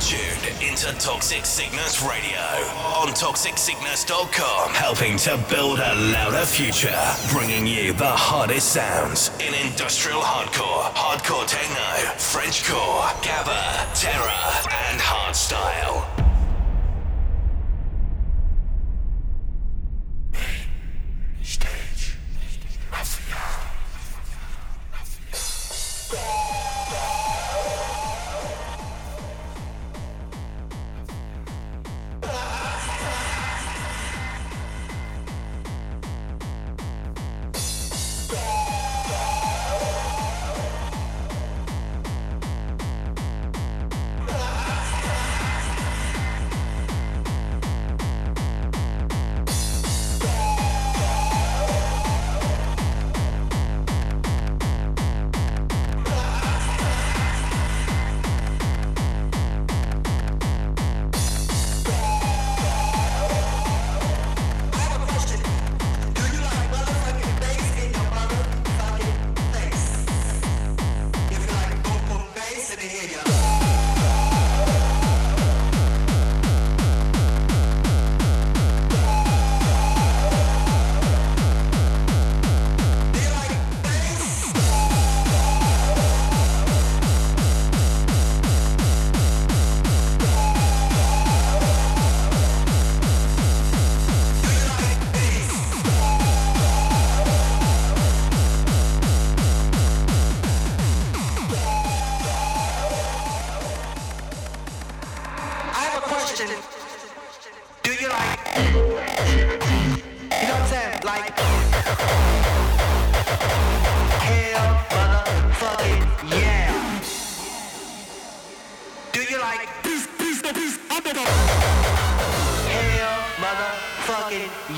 Tuned into Toxic Sickness Radio on toxicsickness.com, helping to build a louder future, bringing you the hottest sounds in industrial hardcore, hardcore techno, Frenchcore, gabba, terror, and hardstyle.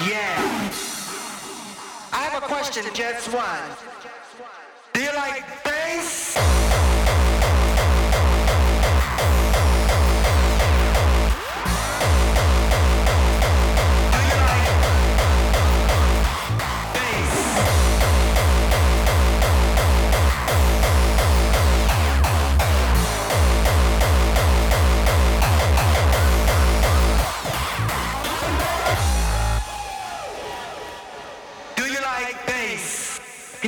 yeah. I have a question, just One. Do you like bass?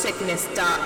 ToxicSickness.com.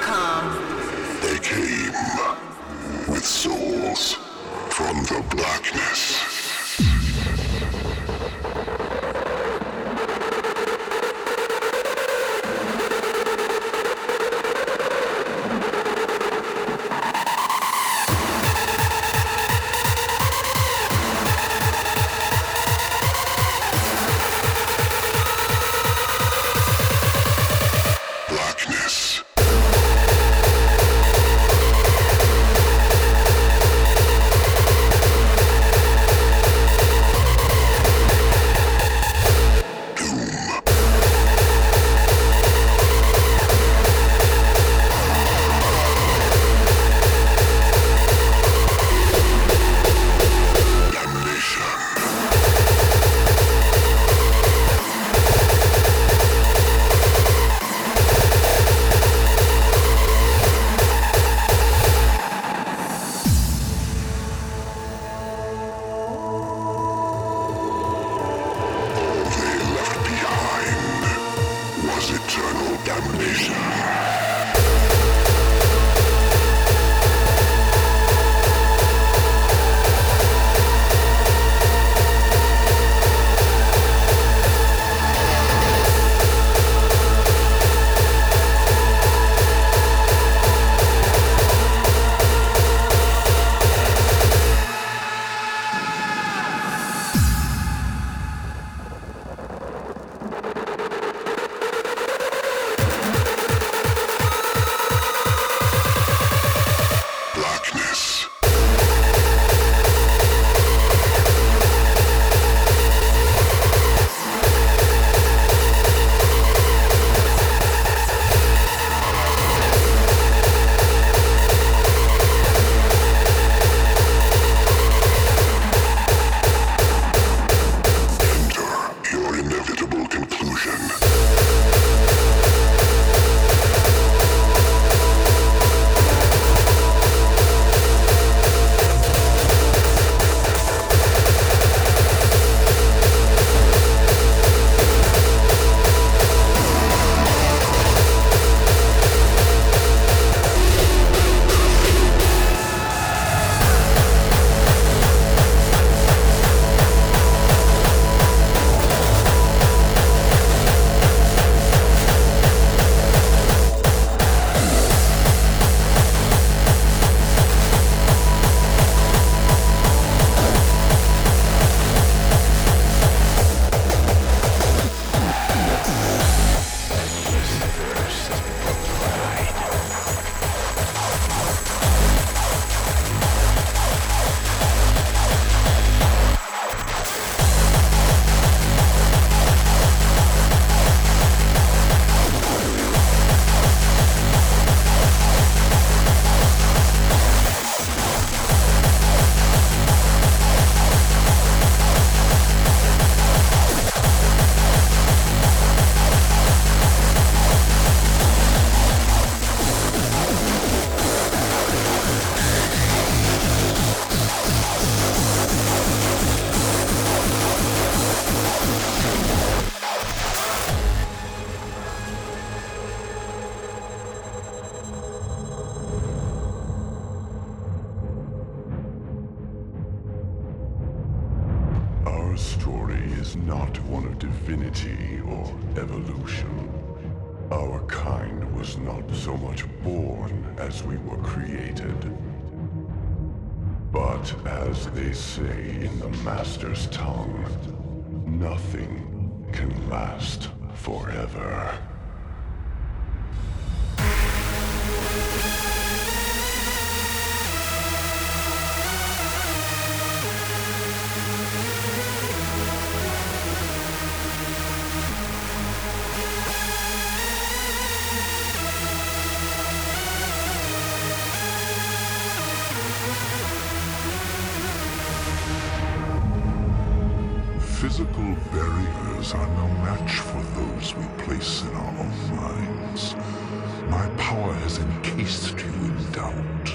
in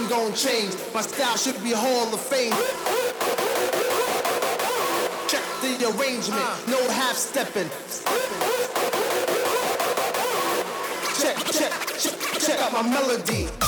nothing gonna change. My style should be Hall of Fame. Check the arrangement, uh. no half stepping. Check, check, check, check out my melody.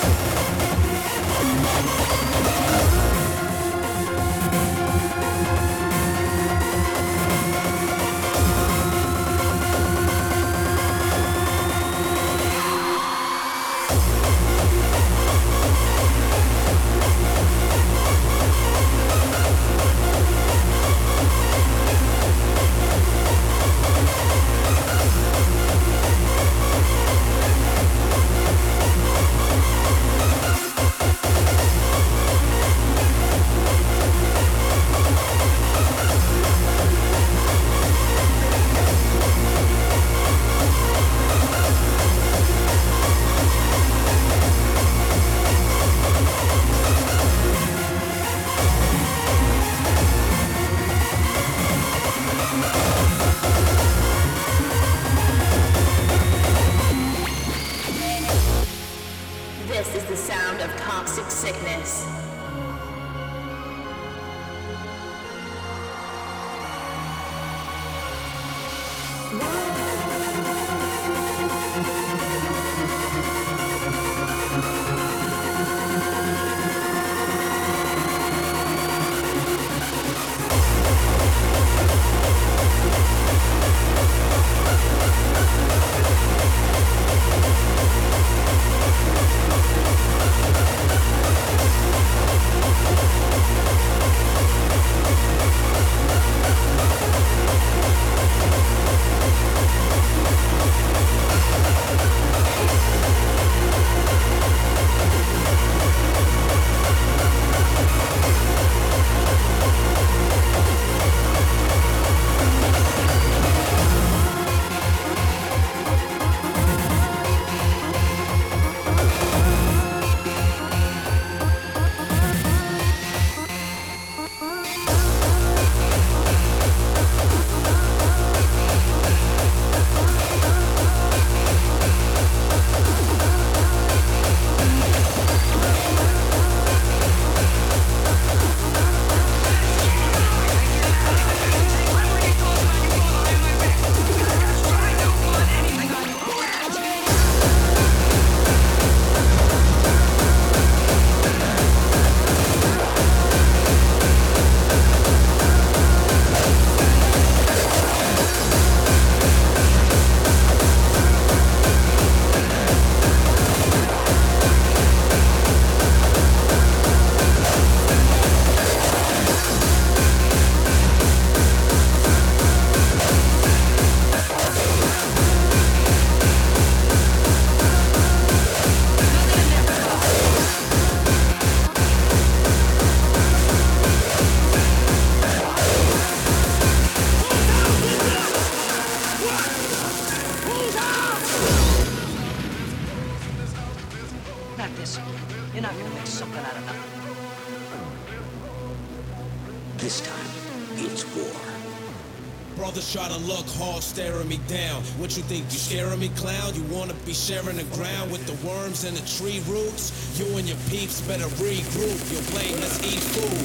What you think, you scaring me, clown? You wanna be sharing the ground with the worms and the tree roots? You and your peeps better regroup. Your blameless let's eat food.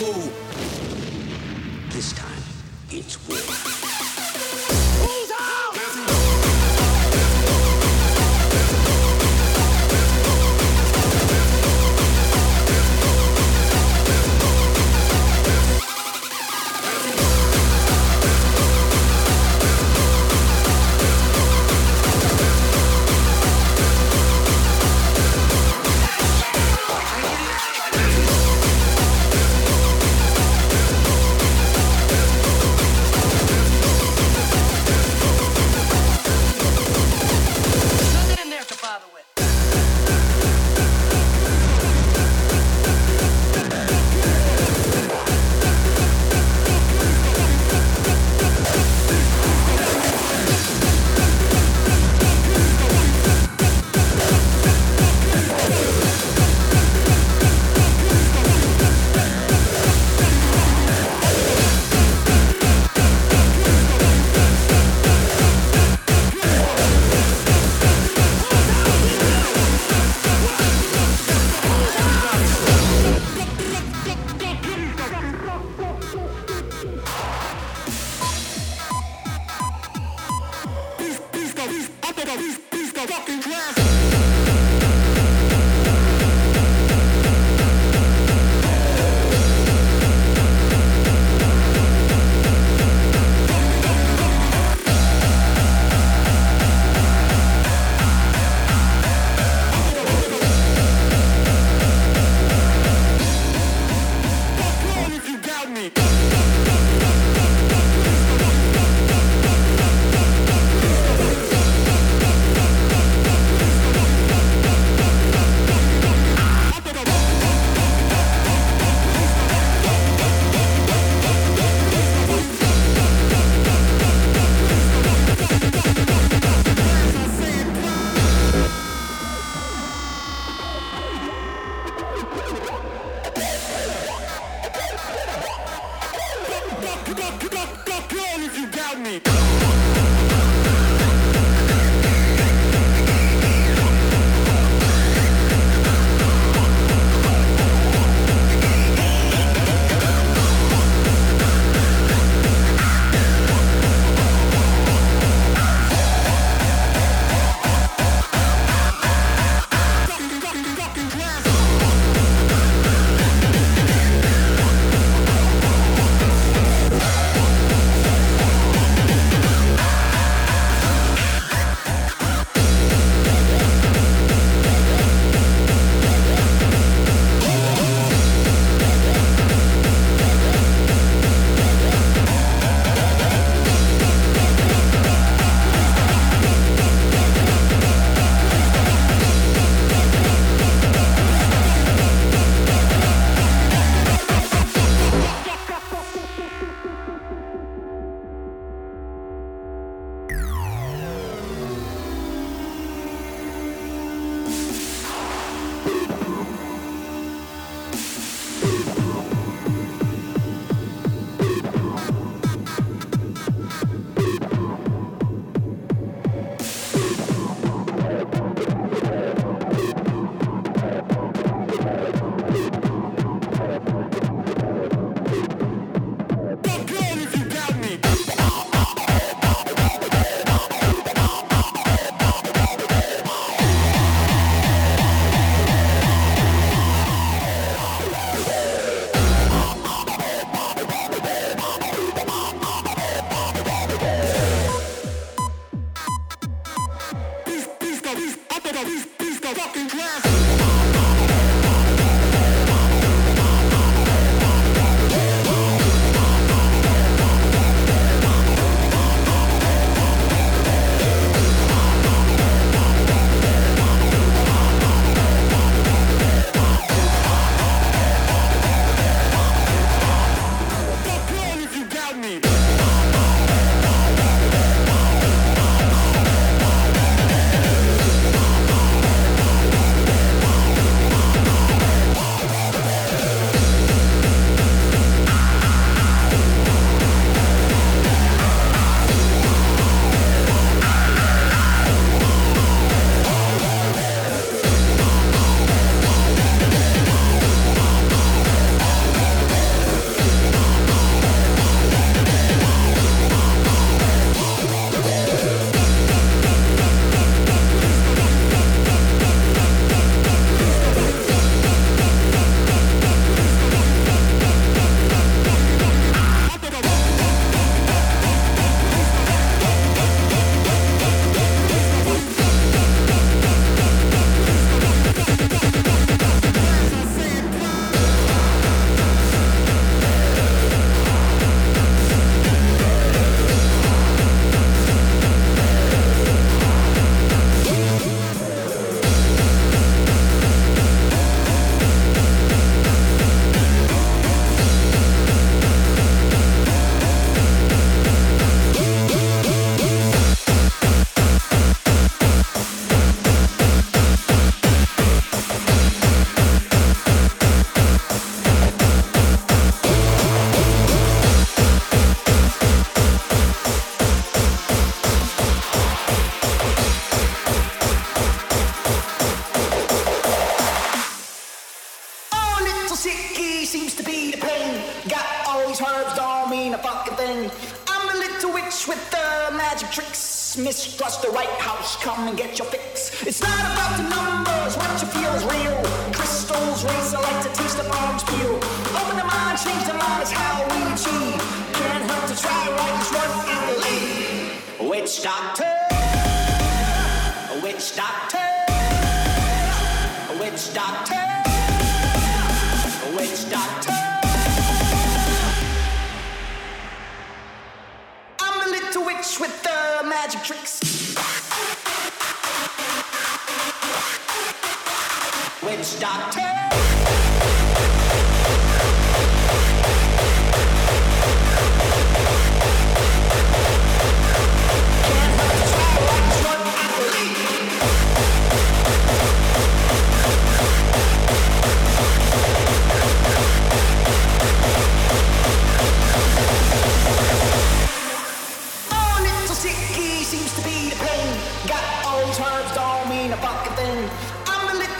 fool.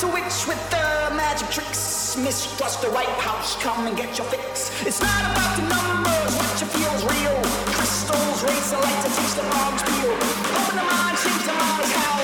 to witch with the magic tricks. Mistrust the right house, come and get your fix. It's not about the numbers, what you feel's real. Crystals rays, the light to teach the bombs peel. Open the mind, change the mind, how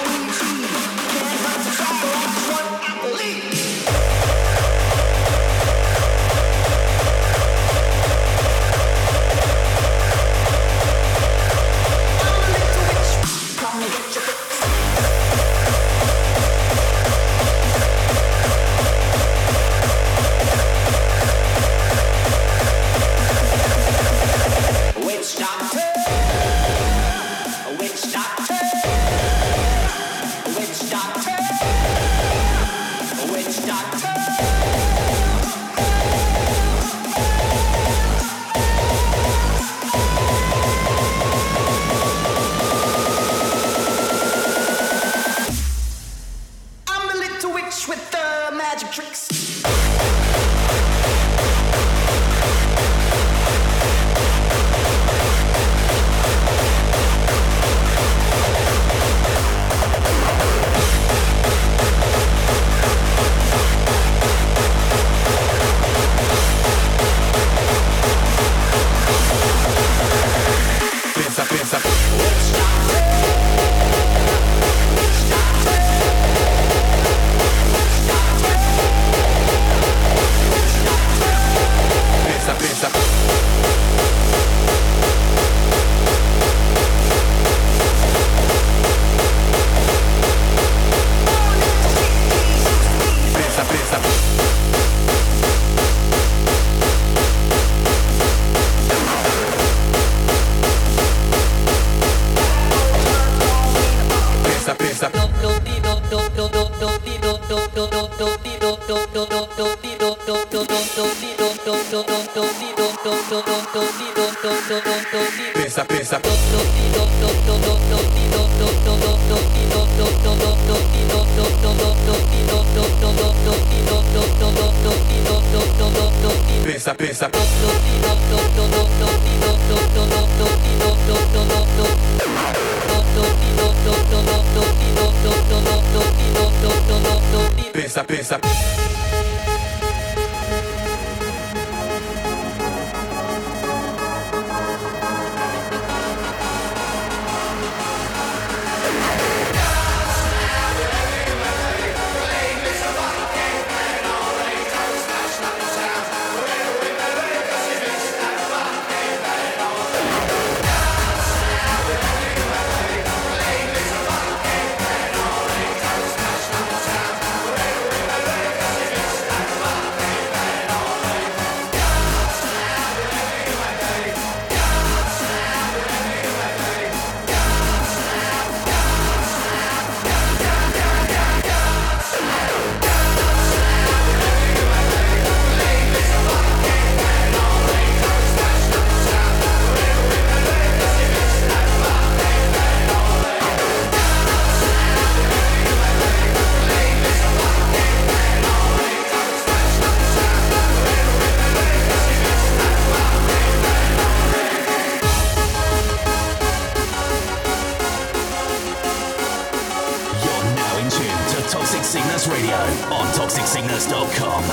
Radio on toxicsickness.com.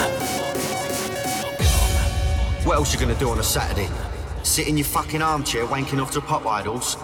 What else you gonna do on a Saturday? Sit in your fucking armchair wanking off to pop idols?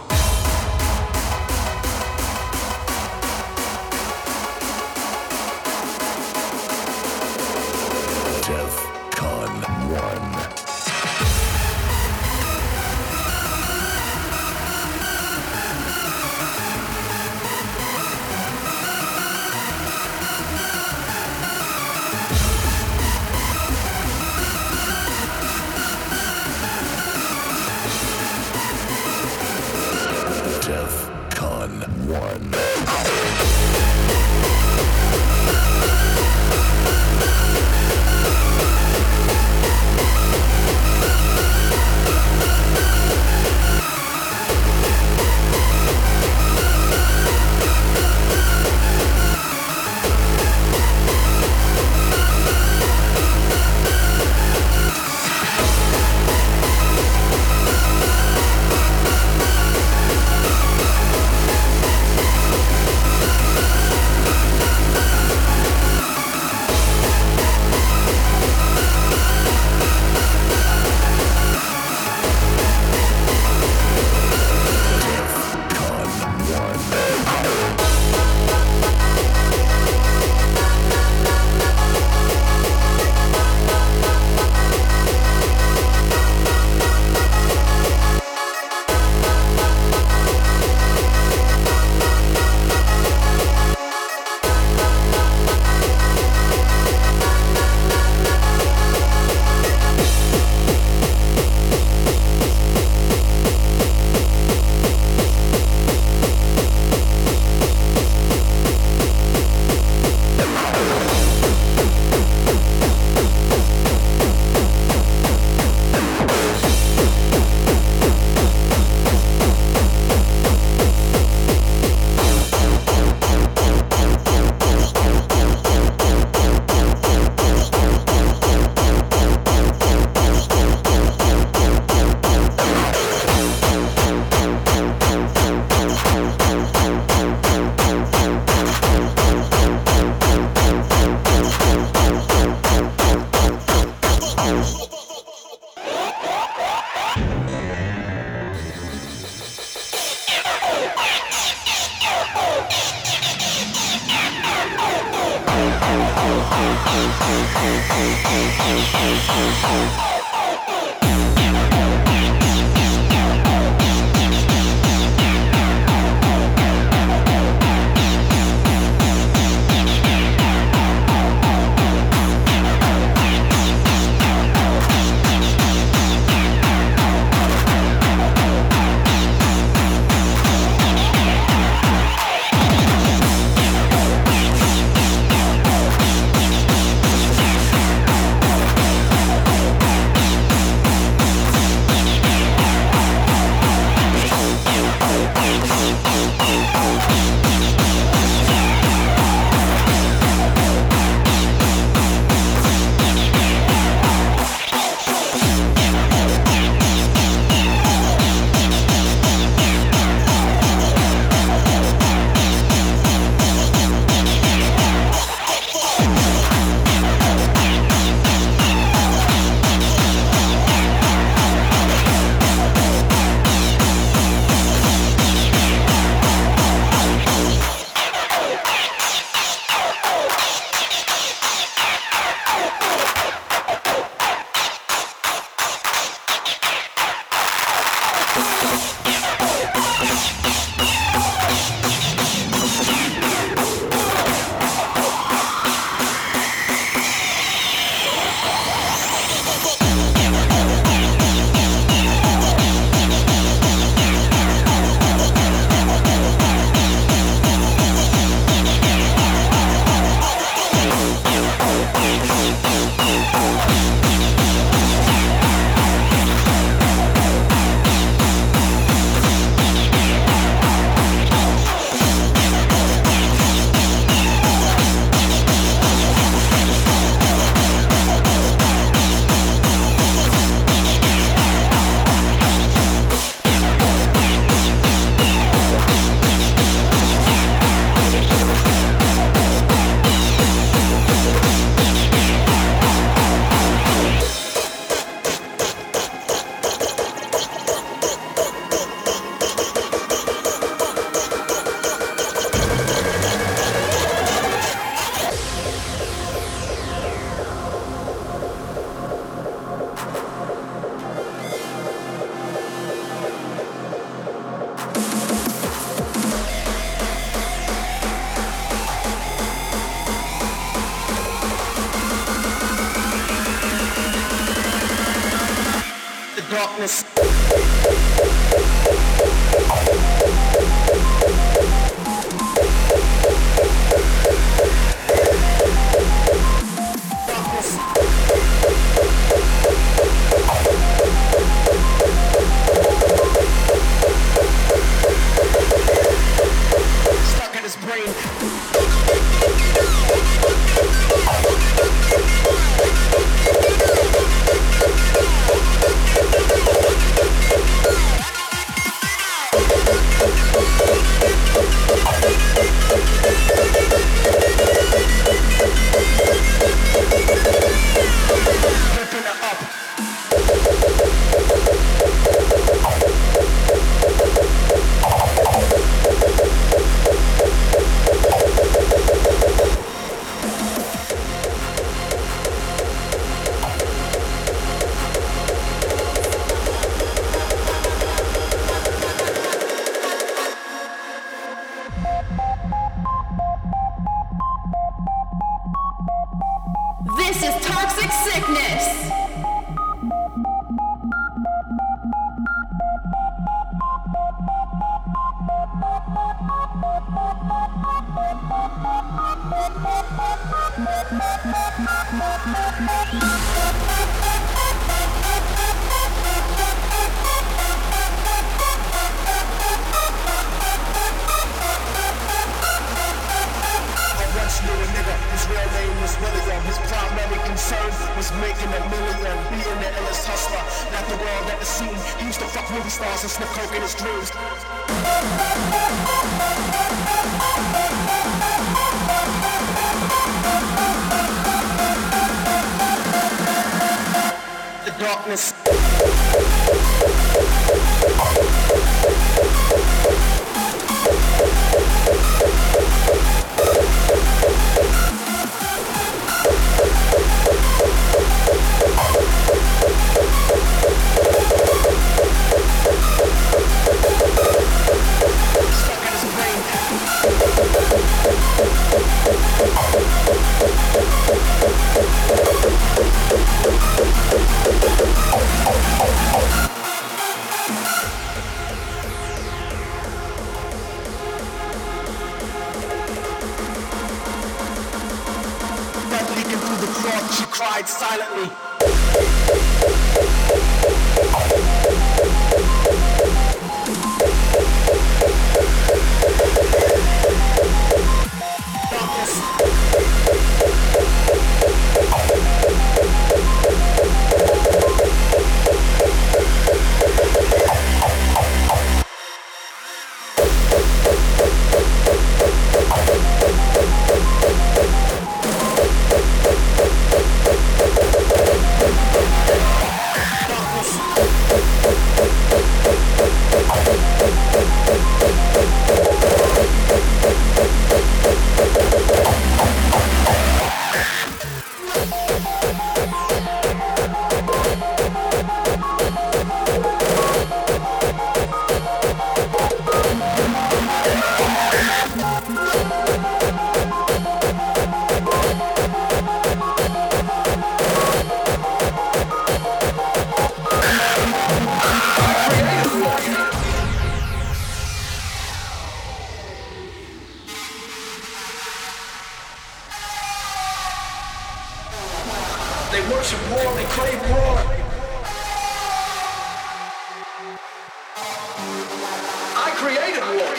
created war.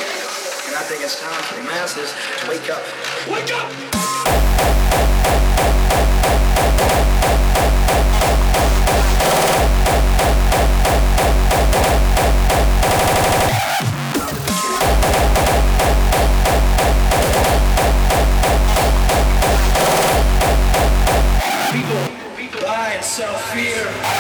And I think it's time for the masses to wake up. Wake up! People, people buy and sell fear.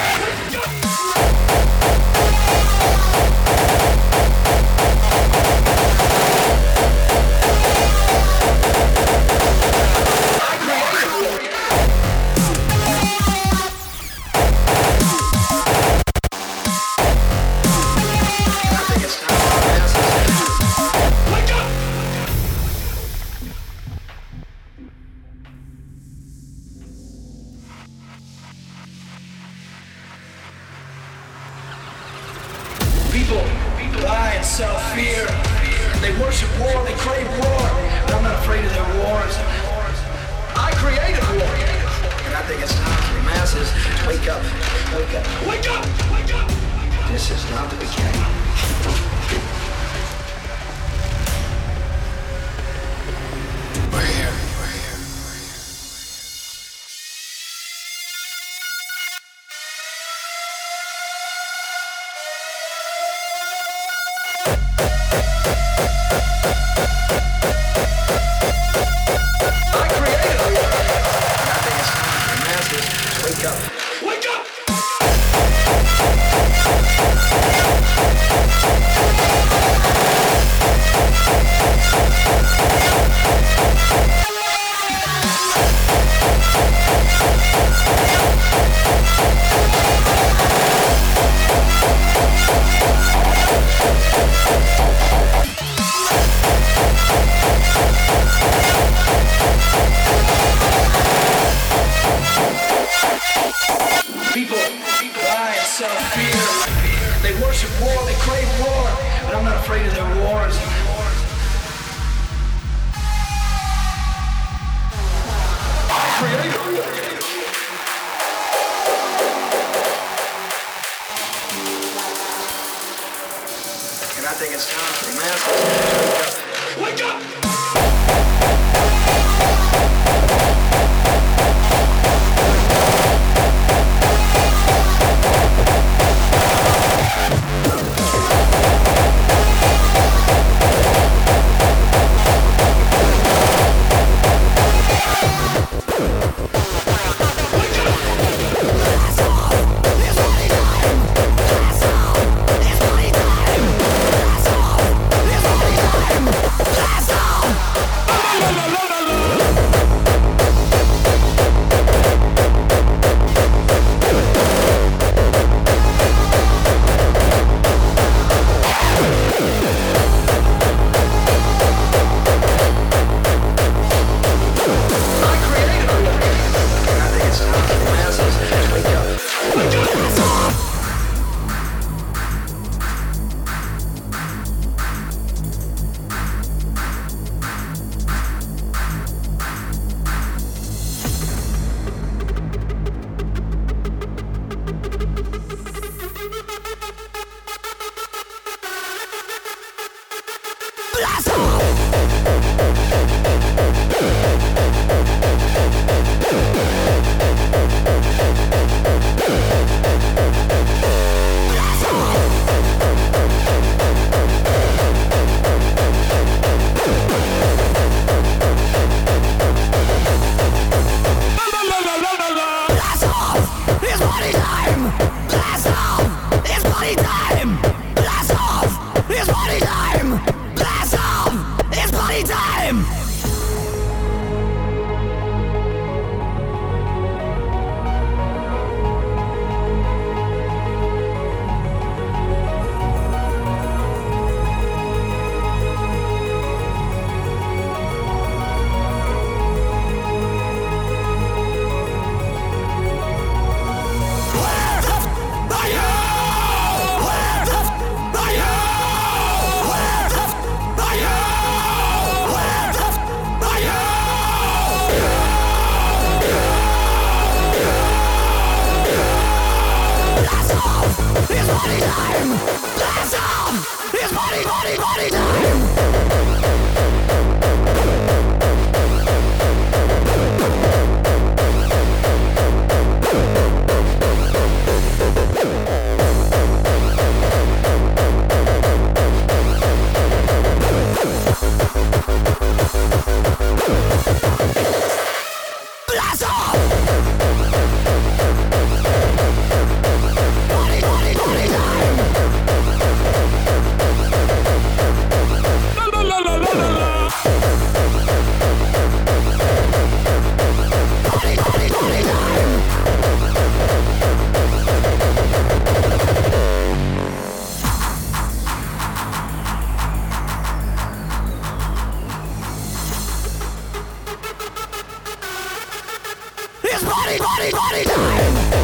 Body, body, body, time!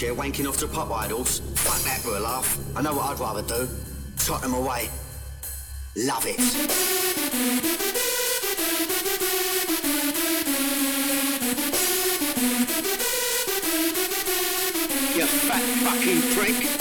Armchair wanking off to pop idols? Fuck that for a laugh. I know what I'd rather do. Tot them away. Love it. You fat fucking prick.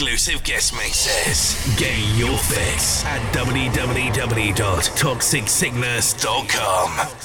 Exclusive guest mixes. Gain your fix at www.toxicsickness.com.